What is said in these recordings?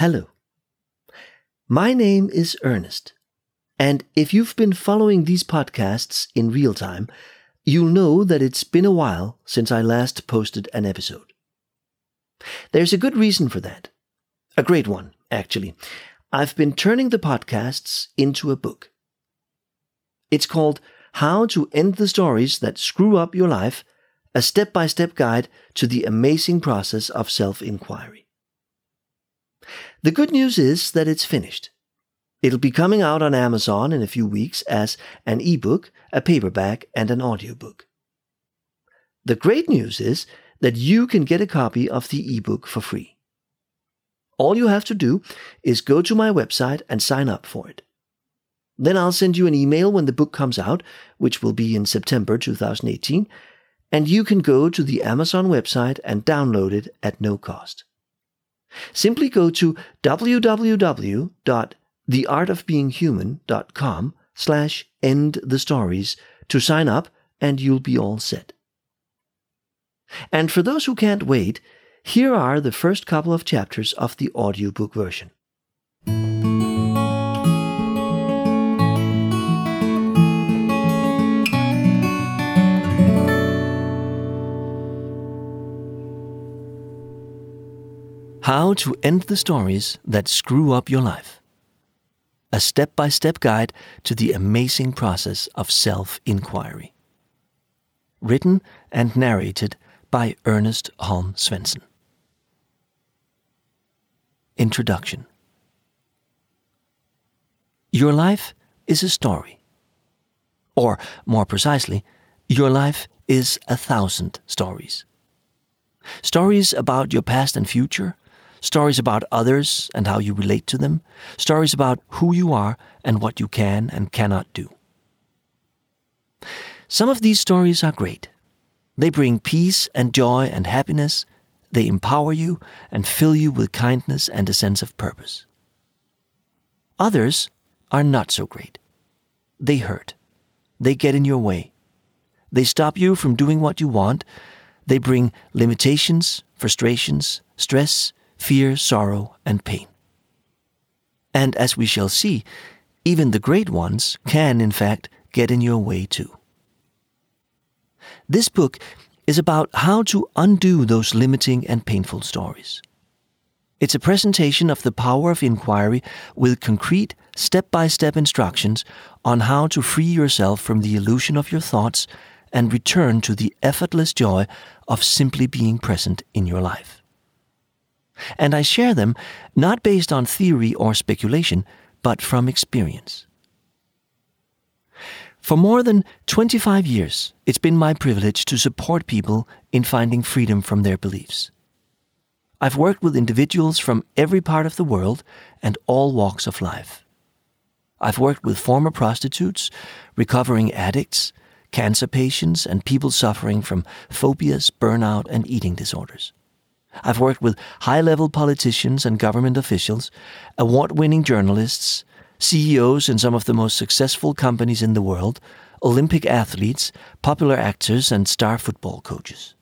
Hello. My name is Ernest, and if you've been following these podcasts in real time, you'll know that it's been a while since I last posted an episode. There's a good reason for that. A great one, actually. I've been turning the podcasts into a book. It's called How to End the Stories That Screw Up Your Life, a step by step guide to the amazing process of self inquiry. The good news is that it's finished. It'll be coming out on Amazon in a few weeks as an ebook, a paperback, and an audiobook. The great news is that you can get a copy of the ebook for free. All you have to do is go to my website and sign up for it. Then I'll send you an email when the book comes out, which will be in September 2018, and you can go to the Amazon website and download it at no cost. Simply go to www.theartofbeinghuman.com slash end the stories to sign up and you'll be all set. And for those who can't wait, here are the first couple of chapters of the audiobook version. How to End the Stories That Screw Up Your Life. A step by step guide to the amazing process of self inquiry. Written and narrated by Ernest Holm Svendsen. Introduction Your life is a story. Or, more precisely, your life is a thousand stories. Stories about your past and future stories about others and how you relate to them, stories about who you are and what you can and cannot do. Some of these stories are great. They bring peace and joy and happiness. They empower you and fill you with kindness and a sense of purpose. Others are not so great. They hurt. They get in your way. They stop you from doing what you want. They bring limitations, frustrations, stress, fear, sorrow, and pain. And as we shall see, even the great ones can, in fact, get in your way too. This book is about how to undo those limiting and painful stories. It's a presentation of the power of inquiry with concrete, step by step instructions on how to free yourself from the illusion of your thoughts and return to the effortless joy of simply being present in your life and I share them not based on theory or speculation, but from experience. For more than 25 years, it's been my privilege to support people in finding freedom from their beliefs. I've worked with individuals from every part of the world and all walks of life. I've worked with former prostitutes, recovering addicts, cancer patients, and people suffering from phobias, burnout, and eating disorders. I've worked with high level politicians and government officials, award winning journalists, CEOs in some of the most successful companies in the world, Olympic athletes, popular actors, and star football coaches.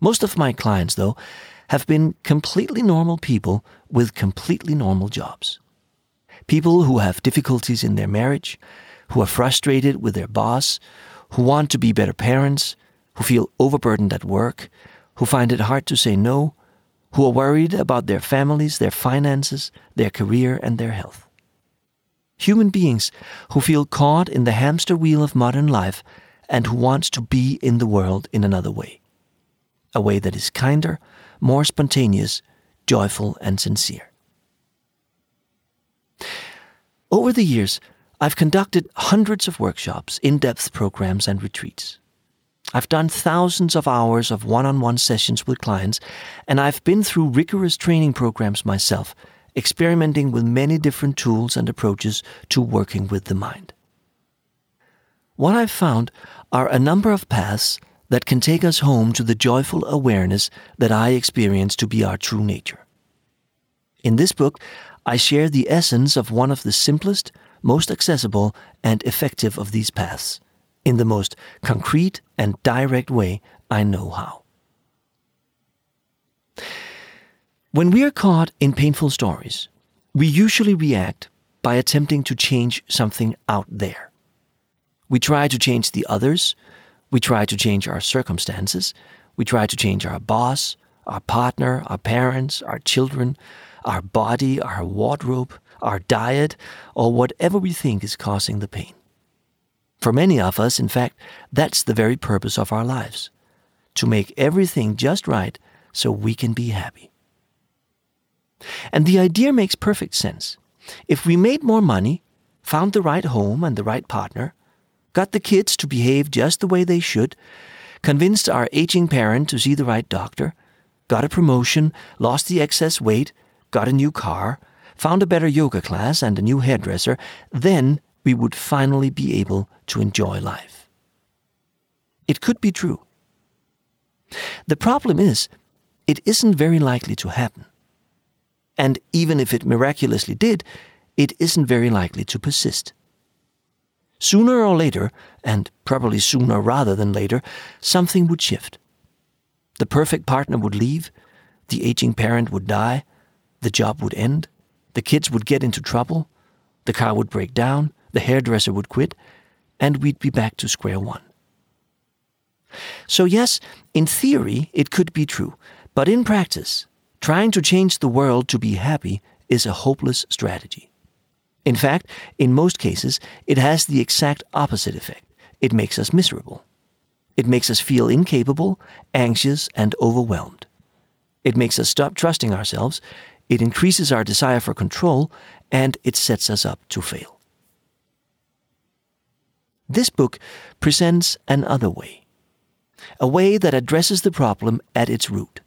Most of my clients, though, have been completely normal people with completely normal jobs. People who have difficulties in their marriage, who are frustrated with their boss, who want to be better parents, who feel overburdened at work, who find it hard to say no, who are worried about their families, their finances, their career, and their health. Human beings who feel caught in the hamster wheel of modern life and who want to be in the world in another way. A way that is kinder, more spontaneous, joyful, and sincere. Over the years, I've conducted hundreds of workshops, in depth programs, and retreats. I've done thousands of hours of one on one sessions with clients, and I've been through rigorous training programs myself, experimenting with many different tools and approaches to working with the mind. What I've found are a number of paths that can take us home to the joyful awareness that I experience to be our true nature. In this book, I share the essence of one of the simplest, most accessible, and effective of these paths in the most concrete and direct way I know how. When we are caught in painful stories, we usually react by attempting to change something out there. We try to change the others, we try to change our circumstances, we try to change our boss, our partner, our parents, our children, our body, our wardrobe, our diet, or whatever we think is causing the pain. For many of us, in fact, that's the very purpose of our lives to make everything just right so we can be happy. And the idea makes perfect sense. If we made more money, found the right home and the right partner, got the kids to behave just the way they should, convinced our aging parent to see the right doctor, got a promotion, lost the excess weight, got a new car, found a better yoga class and a new hairdresser, then we would finally be able to enjoy life. It could be true. The problem is, it isn't very likely to happen. And even if it miraculously did, it isn't very likely to persist. Sooner or later, and probably sooner rather than later, something would shift. The perfect partner would leave, the aging parent would die, the job would end, the kids would get into trouble, the car would break down, the hairdresser would quit, and we'd be back to square one. So, yes, in theory, it could be true, but in practice, trying to change the world to be happy is a hopeless strategy. In fact, in most cases, it has the exact opposite effect. It makes us miserable. It makes us feel incapable, anxious, and overwhelmed. It makes us stop trusting ourselves, it increases our desire for control, and it sets us up to fail. This book presents another way, a way that addresses the problem at its root.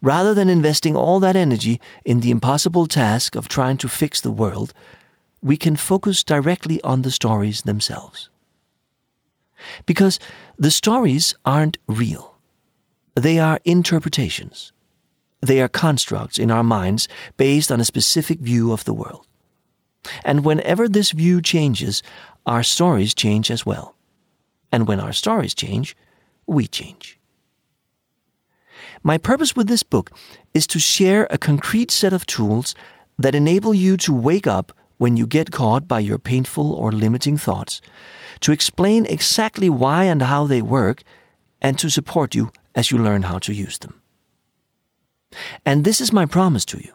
Rather than investing all that energy in the impossible task of trying to fix the world, we can focus directly on the stories themselves. Because the stories aren't real, they are interpretations. They are constructs in our minds based on a specific view of the world. And whenever this view changes, our stories change as well. And when our stories change, we change. My purpose with this book is to share a concrete set of tools that enable you to wake up when you get caught by your painful or limiting thoughts, to explain exactly why and how they work, and to support you as you learn how to use them. And this is my promise to you.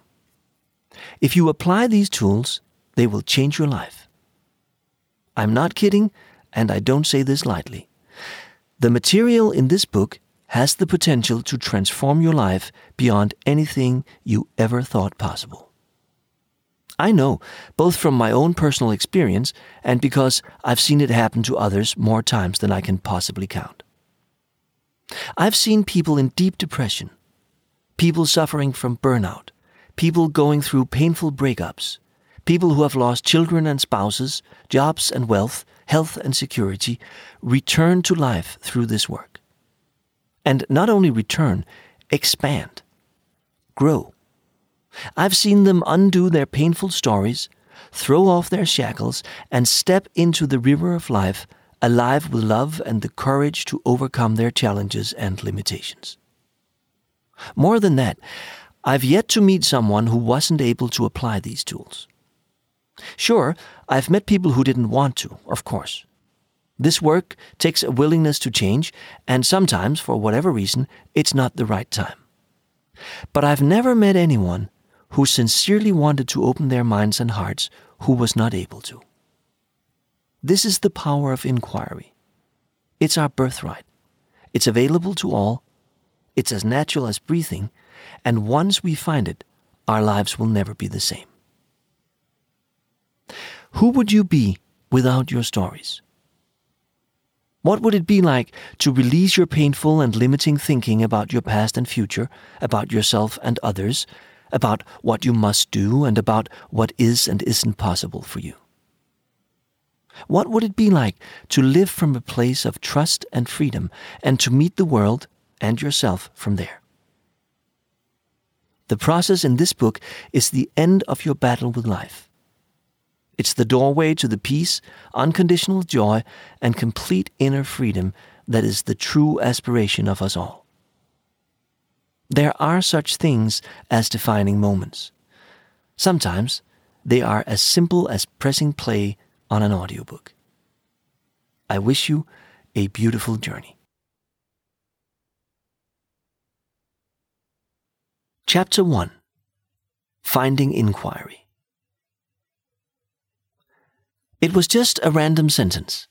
If you apply these tools, they will change your life. I'm not kidding, and I don't say this lightly. The material in this book has the potential to transform your life beyond anything you ever thought possible. I know, both from my own personal experience and because I've seen it happen to others more times than I can possibly count. I've seen people in deep depression, people suffering from burnout, people going through painful breakups, people who have lost children and spouses, jobs and wealth, health and security, return to life through this work. And not only return, expand, grow. I've seen them undo their painful stories, throw off their shackles, and step into the river of life, alive with love and the courage to overcome their challenges and limitations. More than that, I've yet to meet someone who wasn't able to apply these tools. Sure, I've met people who didn't want to, of course. This work takes a willingness to change, and sometimes, for whatever reason, it's not the right time. But I've never met anyone who sincerely wanted to open their minds and hearts who was not able to. This is the power of inquiry. It's our birthright. It's available to all. It's as natural as breathing. And once we find it, our lives will never be the same. Who would you be without your stories? What would it be like to release your painful and limiting thinking about your past and future, about yourself and others, about what you must do, and about what is and isn't possible for you? What would it be like to live from a place of trust and freedom and to meet the world and yourself from there? The process in this book is the end of your battle with life. It's the doorway to the peace, unconditional joy, and complete inner freedom that is the true aspiration of us all. there are such things as defining moments. Sometimes they are as simple as pressing play on an audiobook. I wish you a beautiful journey. Chapter 1 Finding Inquiry It was just a random sentence,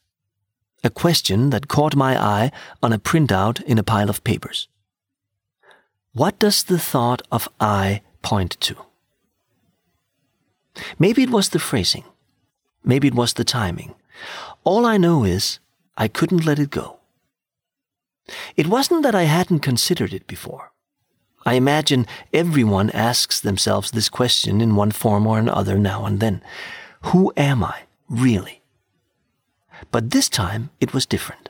a question that caught my eye on a printout in a pile of papers. What does the thought of I point to? Maybe it was the phrasing. Maybe it was the timing. All I know is I couldn't let it go. It wasn't that I hadn't considered it before. I imagine everyone asks themselves this question in one form or another now and then. Who am I, really? But this time it was different.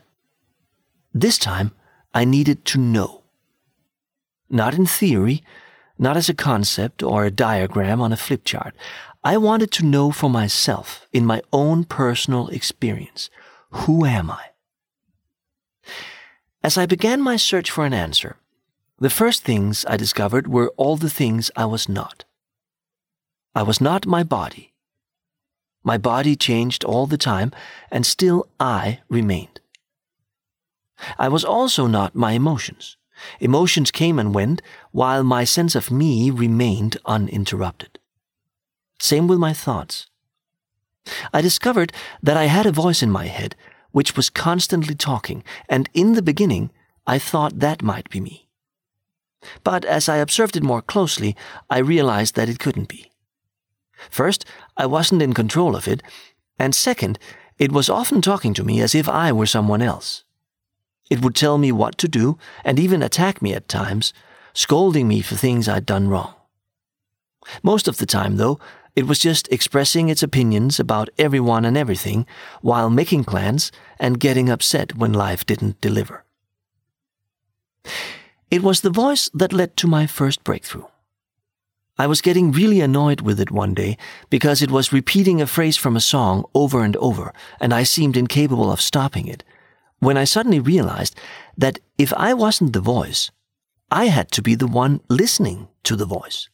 This time I needed to know. Not in theory, not as a concept or a diagram on a flip chart. I wanted to know for myself, in my own personal experience, who am I? As I began my search for an answer, the first things I discovered were all the things I was not. I was not my body. My body changed all the time, and still I remained. I was also not my emotions. Emotions came and went, while my sense of me remained uninterrupted. Same with my thoughts. I discovered that I had a voice in my head which was constantly talking, and in the beginning I thought that might be me. But as I observed it more closely, I realized that it couldn't be. First, I wasn't in control of it, and second, it was often talking to me as if I were someone else. It would tell me what to do and even attack me at times, scolding me for things I'd done wrong. Most of the time, though, it was just expressing its opinions about everyone and everything while making plans and getting upset when life didn't deliver. It was the voice that led to my first breakthrough. I was getting really annoyed with it one day because it was repeating a phrase from a song over and over, and I seemed incapable of stopping it, when I suddenly realized that if I wasn't the voice, I had to be the one listening to the voice.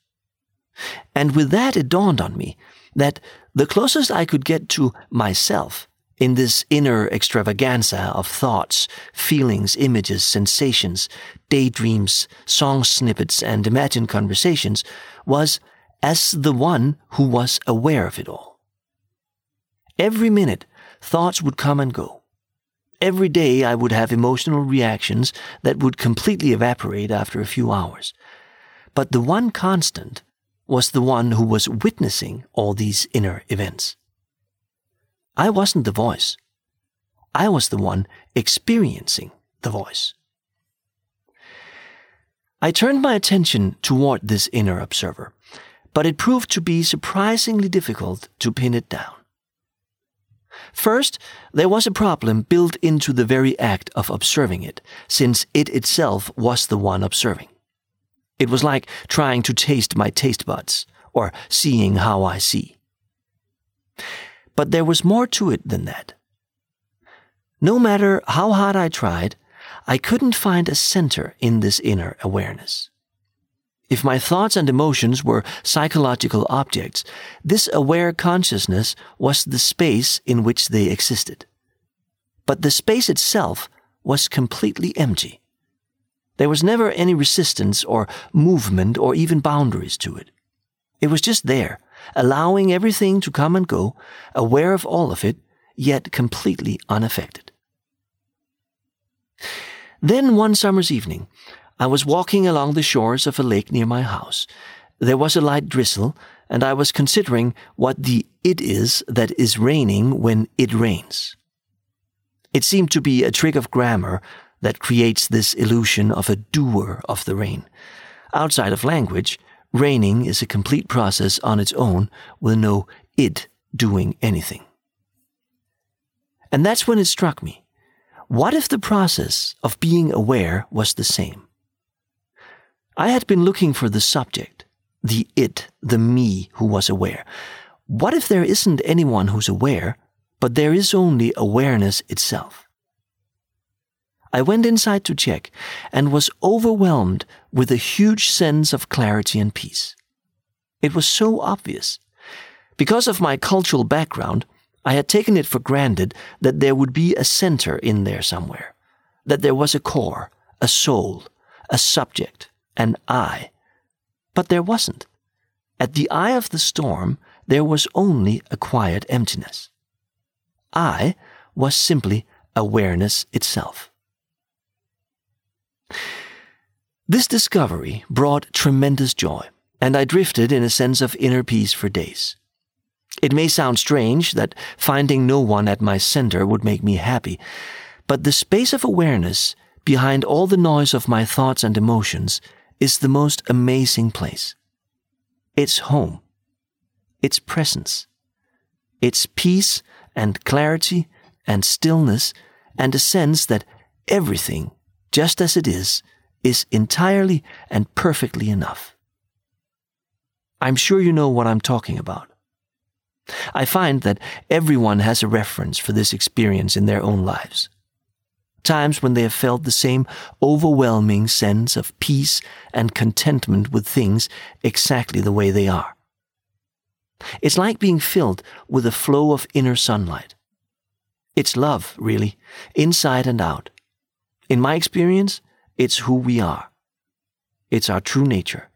And with that, it dawned on me that the closest I could get to myself in this inner extravaganza of thoughts, feelings, images, sensations, daydreams, song snippets, and imagined conversations was as the one who was aware of it all. Every minute, thoughts would come and go. Every day, I would have emotional reactions that would completely evaporate after a few hours. But the one constant was the one who was witnessing all these inner events. I wasn't the voice. I was the one experiencing the voice. I turned my attention toward this inner observer, but it proved to be surprisingly difficult to pin it down. First, there was a problem built into the very act of observing it, since it itself was the one observing. It was like trying to taste my taste buds, or seeing how I see. But there was more to it than that. No matter how hard I tried, I couldn't find a center in this inner awareness. If my thoughts and emotions were psychological objects, this aware consciousness was the space in which they existed. But the space itself was completely empty. There was never any resistance or movement or even boundaries to it. It was just there, allowing everything to come and go, aware of all of it, yet completely unaffected. Then one summer's evening, I was walking along the shores of a lake near my house. There was a light drizzle, and I was considering what the it is that is raining when it rains. It seemed to be a trick of grammar that creates this illusion of a doer of the rain. Outside of language, raining is a complete process on its own with no it doing anything. And that's when it struck me. What if the process of being aware was the same? I had been looking for the subject, the it, the me who was aware. What if there isn't anyone who's aware, but there is only awareness itself? I went inside to check and was overwhelmed with a huge sense of clarity and peace. It was so obvious. Because of my cultural background, I had taken it for granted that there would be a center in there somewhere, that there was a core, a soul, a subject, an I. But there wasn't. At the eye of the storm, there was only a quiet emptiness. I was simply awareness itself. This discovery brought tremendous joy, and I drifted in a sense of inner peace for days. It may sound strange that finding no one at my center would make me happy, but the space of awareness behind all the noise of my thoughts and emotions is the most amazing place. It's home. It's presence. It's peace and clarity and stillness and a sense that everything, just as it is, is entirely and perfectly enough. I'm sure you know what I'm talking about. I find that everyone has a reference for this experience in their own lives. Times when they have felt the same overwhelming sense of peace and contentment with things exactly the way they are. It's like being filled with a flow of inner sunlight. It's love, really, inside and out. In my experience, it's who we are. It's our true nature.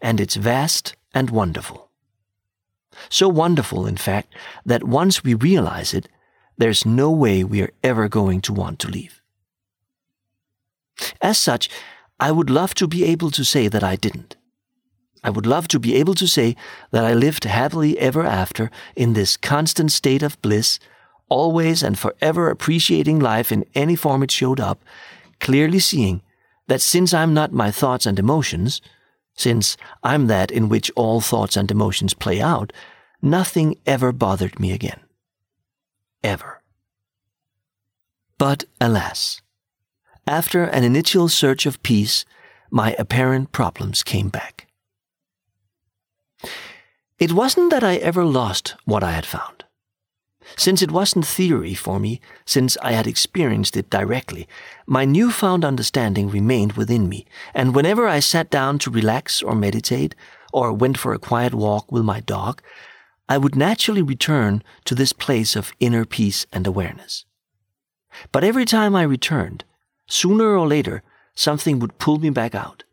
And it's vast and wonderful. So wonderful, in fact, that once we realize it, there's no way we are ever going to want to leave. As such, I would love to be able to say that I didn't. I would love to be able to say that I lived happily ever after in this constant state of bliss, always and forever appreciating life in any form it showed up, clearly seeing that since I'm not my thoughts and emotions, since I'm that in which all thoughts and emotions play out, nothing ever bothered me again. Ever. But alas, after an initial search of peace, my apparent problems came back. It wasn't that I ever lost what I had found. Since it wasn't theory for me, since I had experienced it directly, my newfound understanding remained within me, and whenever I sat down to relax or meditate, or went for a quiet walk with my dog, I would naturally return to this place of inner peace and awareness. But every time I returned, sooner or later, something would pull me back out.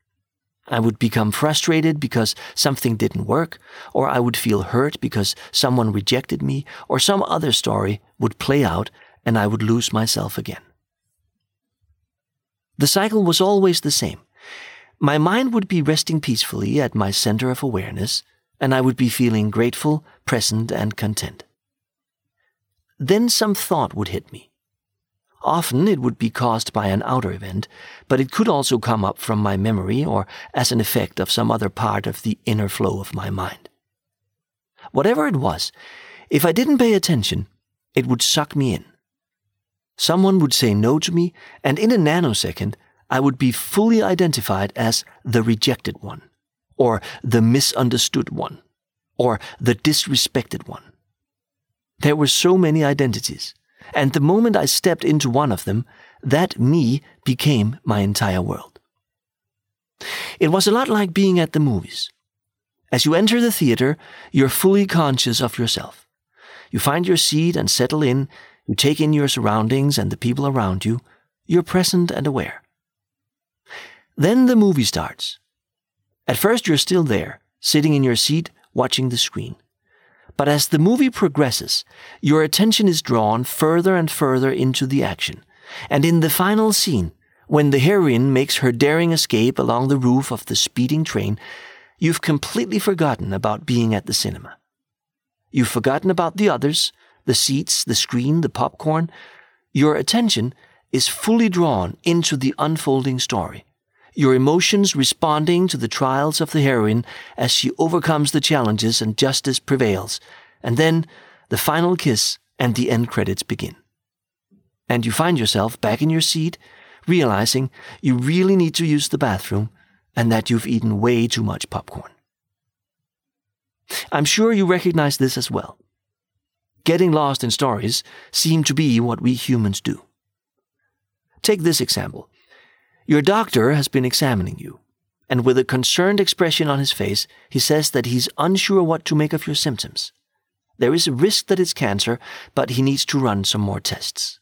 I would become frustrated because something didn't work, or I would feel hurt because someone rejected me, or some other story would play out and I would lose myself again. The cycle was always the same. My mind would be resting peacefully at my center of awareness, and I would be feeling grateful, present, and content. Then some thought would hit me. Often it would be caused by an outer event, but it could also come up from my memory or as an effect of some other part of the inner flow of my mind. Whatever it was, if I didn't pay attention, it would suck me in. Someone would say no to me, and in a nanosecond, I would be fully identified as the rejected one, or the misunderstood one, or the disrespected one. There were so many identities and the moment I stepped into one of them, that me became my entire world. It was a lot like being at the movies. As you enter the theater, you're fully conscious of yourself. You find your seat and settle in, you take in your surroundings and the people around you, you're present and aware. Then the movie starts. At first, you're still there, sitting in your seat, watching the screen. But as the movie progresses, your attention is drawn further and further into the action. And in the final scene, when the heroine makes her daring escape along the roof of the speeding train, you've completely forgotten about being at the cinema. You've forgotten about the others, the seats, the screen, the popcorn. Your attention is fully drawn into the unfolding story your emotions responding to the trials of the heroine as she overcomes the challenges and justice prevails, and then the final kiss and the end credits begin. And you find yourself back in your seat, realizing you really need to use the bathroom and that you've eaten way too much popcorn. I'm sure you recognize this as well. Getting lost in stories seem to be what we humans do. Take this example. Your doctor has been examining you, and with a concerned expression on his face, he says that he's unsure what to make of your symptoms. There is a risk that it's cancer, but he needs to run some more tests.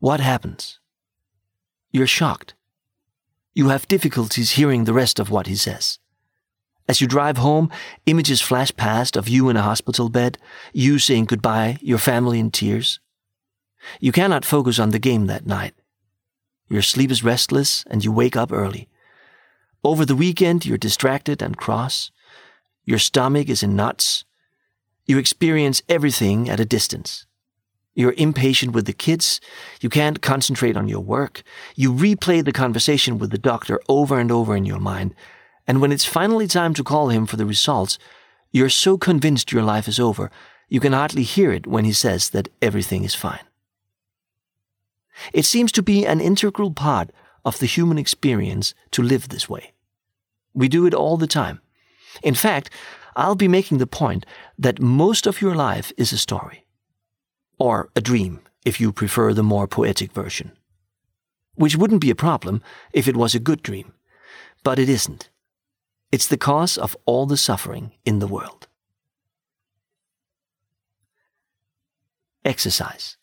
What happens? You're shocked. You have difficulties hearing the rest of what he says. As you drive home, images flash past of you in a hospital bed, you saying goodbye, your family in tears. You cannot focus on the game that night. Your sleep is restless and you wake up early. Over the weekend, you're distracted and cross. Your stomach is in knots. You experience everything at a distance. You're impatient with the kids. You can't concentrate on your work. You replay the conversation with the doctor over and over in your mind. And when it's finally time to call him for the results, you're so convinced your life is over, you can hardly hear it when he says that everything is fine. It seems to be an integral part of the human experience to live this way. We do it all the time. In fact, I'll be making the point that most of your life is a story. Or a dream, if you prefer the more poetic version. Which wouldn't be a problem if it was a good dream. But it isn't. It's the cause of all the suffering in the world. Exercise.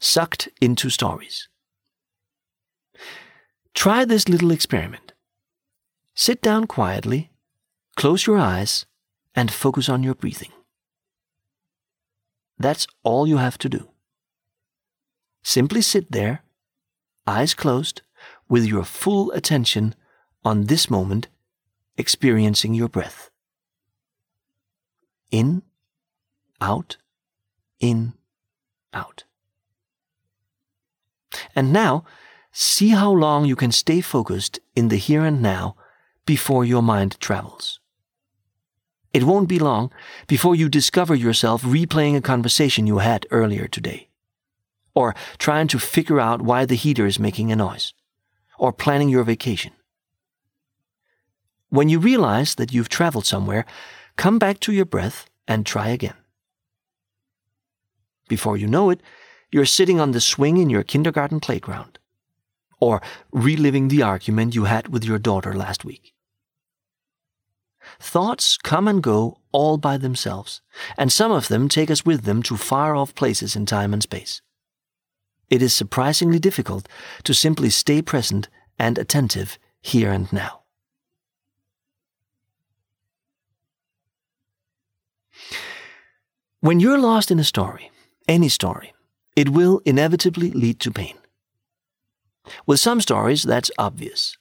Sucked into stories. Try this little experiment. Sit down quietly, close your eyes, and focus on your breathing. That's all you have to do. Simply sit there, eyes closed, with your full attention on this moment, experiencing your breath. In, out, in, out. And now, see how long you can stay focused in the here and now before your mind travels. It won't be long before you discover yourself replaying a conversation you had earlier today, or trying to figure out why the heater is making a noise, or planning your vacation. When you realize that you've traveled somewhere, come back to your breath and try again. Before you know it, you're sitting on the swing in your kindergarten playground, or reliving the argument you had with your daughter last week. Thoughts come and go all by themselves, and some of them take us with them to far off places in time and space. It is surprisingly difficult to simply stay present and attentive here and now. When you're lost in a story, any story, it will inevitably lead to pain. With some stories, that's obvious.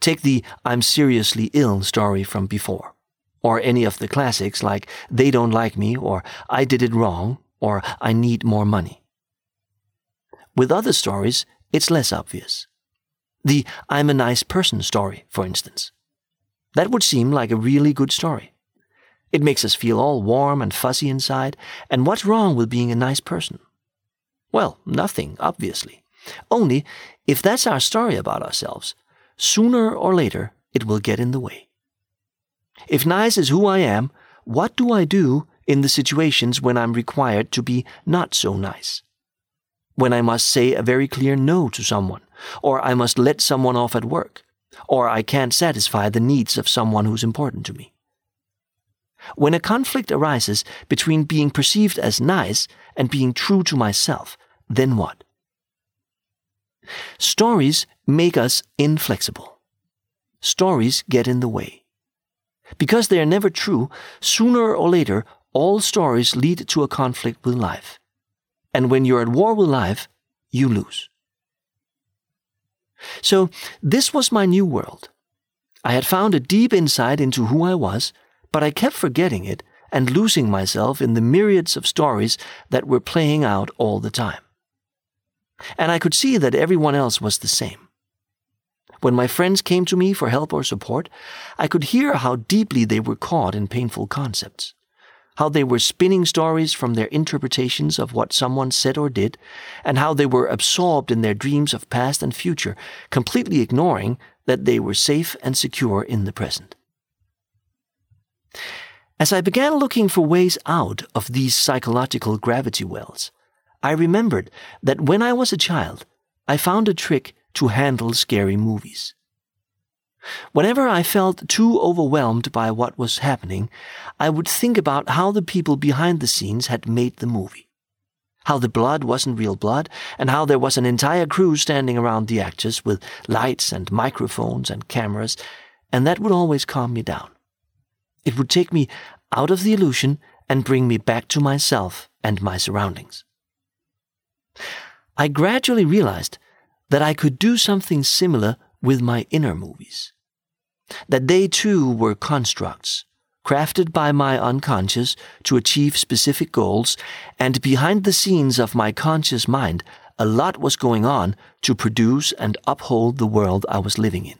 Take the I'm seriously ill story from before, or any of the classics like They Don't Like Me, or I Did It Wrong, or I Need More Money. With other stories, it's less obvious. The I'm a nice person story, for instance. That would seem like a really good story. It makes us feel all warm and fuzzy inside, and what's wrong with being a nice person? Well, nothing, obviously. Only, if that's our story about ourselves, sooner or later it will get in the way. If nice is who I am, what do I do in the situations when I'm required to be not so nice? When I must say a very clear no to someone, or I must let someone off at work, or I can't satisfy the needs of someone who's important to me. When a conflict arises between being perceived as nice and being true to myself, then what? Stories make us inflexible. Stories get in the way. Because they are never true, sooner or later, all stories lead to a conflict with life. And when you're at war with life, you lose. So, this was my new world. I had found a deep insight into who I was, but I kept forgetting it and losing myself in the myriads of stories that were playing out all the time and I could see that everyone else was the same. When my friends came to me for help or support, I could hear how deeply they were caught in painful concepts, how they were spinning stories from their interpretations of what someone said or did, and how they were absorbed in their dreams of past and future, completely ignoring that they were safe and secure in the present. As I began looking for ways out of these psychological gravity wells, I remembered that when I was a child, I found a trick to handle scary movies. Whenever I felt too overwhelmed by what was happening, I would think about how the people behind the scenes had made the movie. How the blood wasn't real blood, and how there was an entire crew standing around the actors with lights and microphones and cameras, and that would always calm me down. It would take me out of the illusion and bring me back to myself and my surroundings. I gradually realized that I could do something similar with my inner movies. That they too were constructs, crafted by my unconscious to achieve specific goals, and behind the scenes of my conscious mind, a lot was going on to produce and uphold the world I was living in.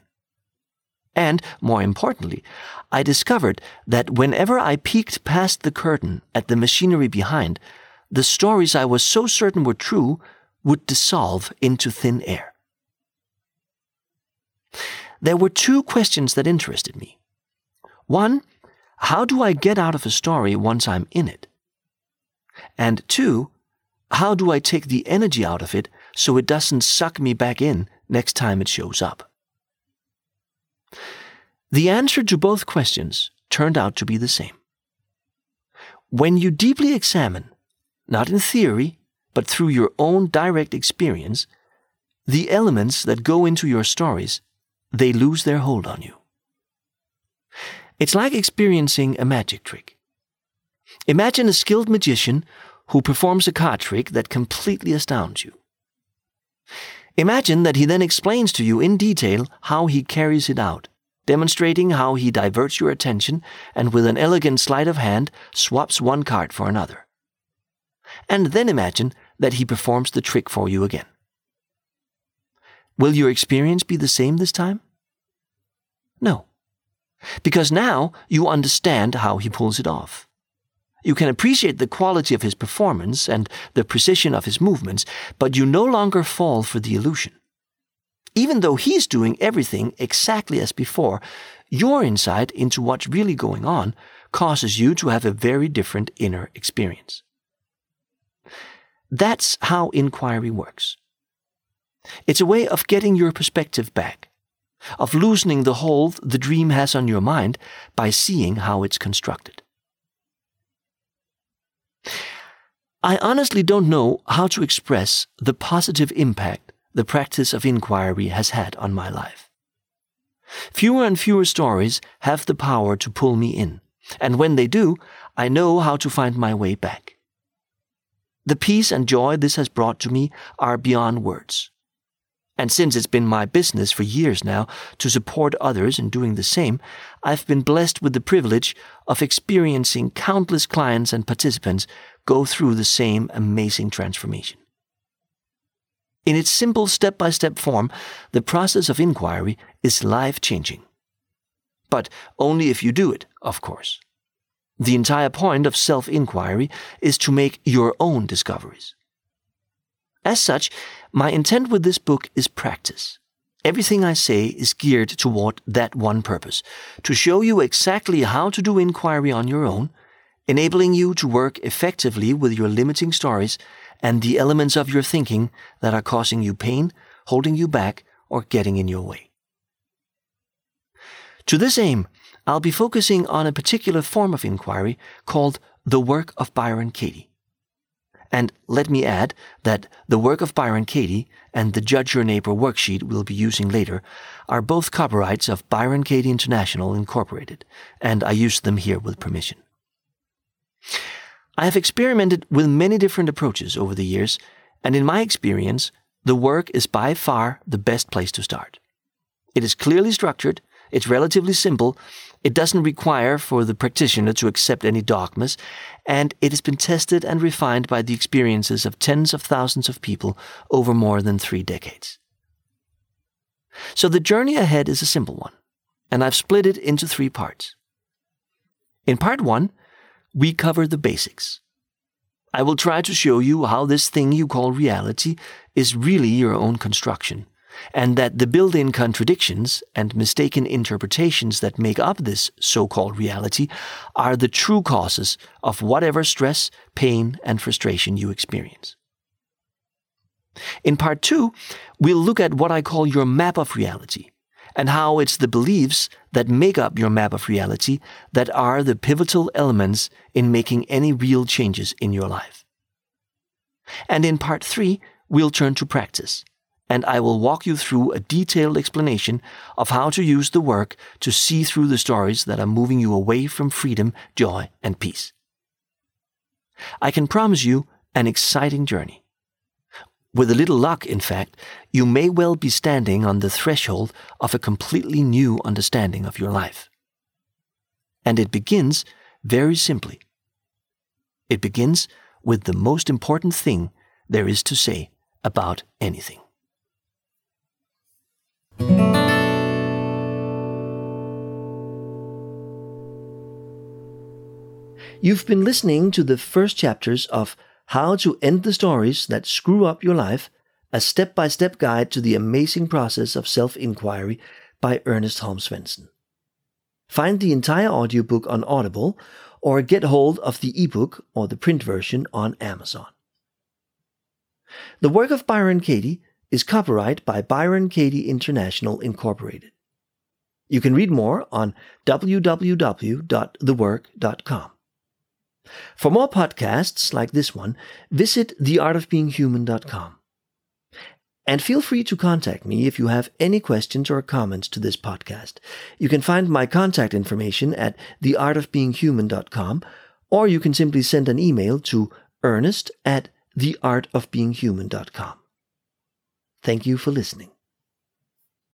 And, more importantly, I discovered that whenever I peeked past the curtain at the machinery behind, the stories I was so certain were true would dissolve into thin air. There were two questions that interested me. One, how do I get out of a story once I'm in it? And two, how do I take the energy out of it so it doesn't suck me back in next time it shows up? The answer to both questions turned out to be the same. When you deeply examine, not in theory, but through your own direct experience, the elements that go into your stories they lose their hold on you. It's like experiencing a magic trick. Imagine a skilled magician who performs a card trick that completely astounds you. Imagine that he then explains to you in detail how he carries it out, demonstrating how he diverts your attention and with an elegant sleight of hand swaps one card for another. And then imagine that he performs the trick for you again. Will your experience be the same this time? No. Because now you understand how he pulls it off. You can appreciate the quality of his performance and the precision of his movements, but you no longer fall for the illusion. Even though he's doing everything exactly as before, your insight into what's really going on causes you to have a very different inner experience. That's how inquiry works. It's a way of getting your perspective back, of loosening the hold the dream has on your mind by seeing how it's constructed. I honestly don't know how to express the positive impact the practice of inquiry has had on my life. Fewer and fewer stories have the power to pull me in, and when they do, I know how to find my way back. The peace and joy this has brought to me are beyond words. And since it's been my business for years now to support others in doing the same, I've been blessed with the privilege of experiencing countless clients and participants go through the same amazing transformation. In its simple step by step form, the process of inquiry is life changing. But only if you do it, of course. The entire point of self inquiry is to make your own discoveries. As such, my intent with this book is practice. Everything I say is geared toward that one purpose to show you exactly how to do inquiry on your own, enabling you to work effectively with your limiting stories and the elements of your thinking that are causing you pain, holding you back, or getting in your way. To this aim, I'll be focusing on a particular form of inquiry called the work of Byron Katie. And let me add that the work of Byron Katie and the Judge Your Neighbor worksheet we'll be using later are both copyrights of Byron Katie International Incorporated, and I use them here with permission. I have experimented with many different approaches over the years, and in my experience, the work is by far the best place to start. It is clearly structured, it's relatively simple, it doesn't require for the practitioner to accept any dogmas, and it has been tested and refined by the experiences of tens of thousands of people over more than three decades. So the journey ahead is a simple one, and I've split it into three parts. In part one, we cover the basics. I will try to show you how this thing you call reality is really your own construction and that the built in contradictions and mistaken interpretations that make up this so called reality are the true causes of whatever stress, pain, and frustration you experience. In part two, we'll look at what I call your map of reality and how it's the beliefs that make up your map of reality that are the pivotal elements in making any real changes in your life. And in part three, we'll turn to practice, and I will walk you through a detailed explanation of how to use the work to see through the stories that are moving you away from freedom, joy, and peace. I can promise you an exciting journey. With a little luck, in fact, you may well be standing on the threshold of a completely new understanding of your life. And it begins very simply. It begins with the most important thing there is to say about anything. You've been listening to the first chapters of how to End the Stories That Screw Up Your Life, a step by step guide to the amazing process of self inquiry by Ernest Holm Svendsen. Find the entire audiobook on Audible or get hold of the ebook or the print version on Amazon. The work of Byron Katie is copyright by Byron Katie International Incorporated. You can read more on www.thework.com. For more podcasts like this one, visit theartofbeinghuman.com. And feel free to contact me if you have any questions or comments to this podcast. You can find my contact information at theartofbeinghuman.com, or you can simply send an email to ernest at theartofbeinghuman.com. Thank you for listening.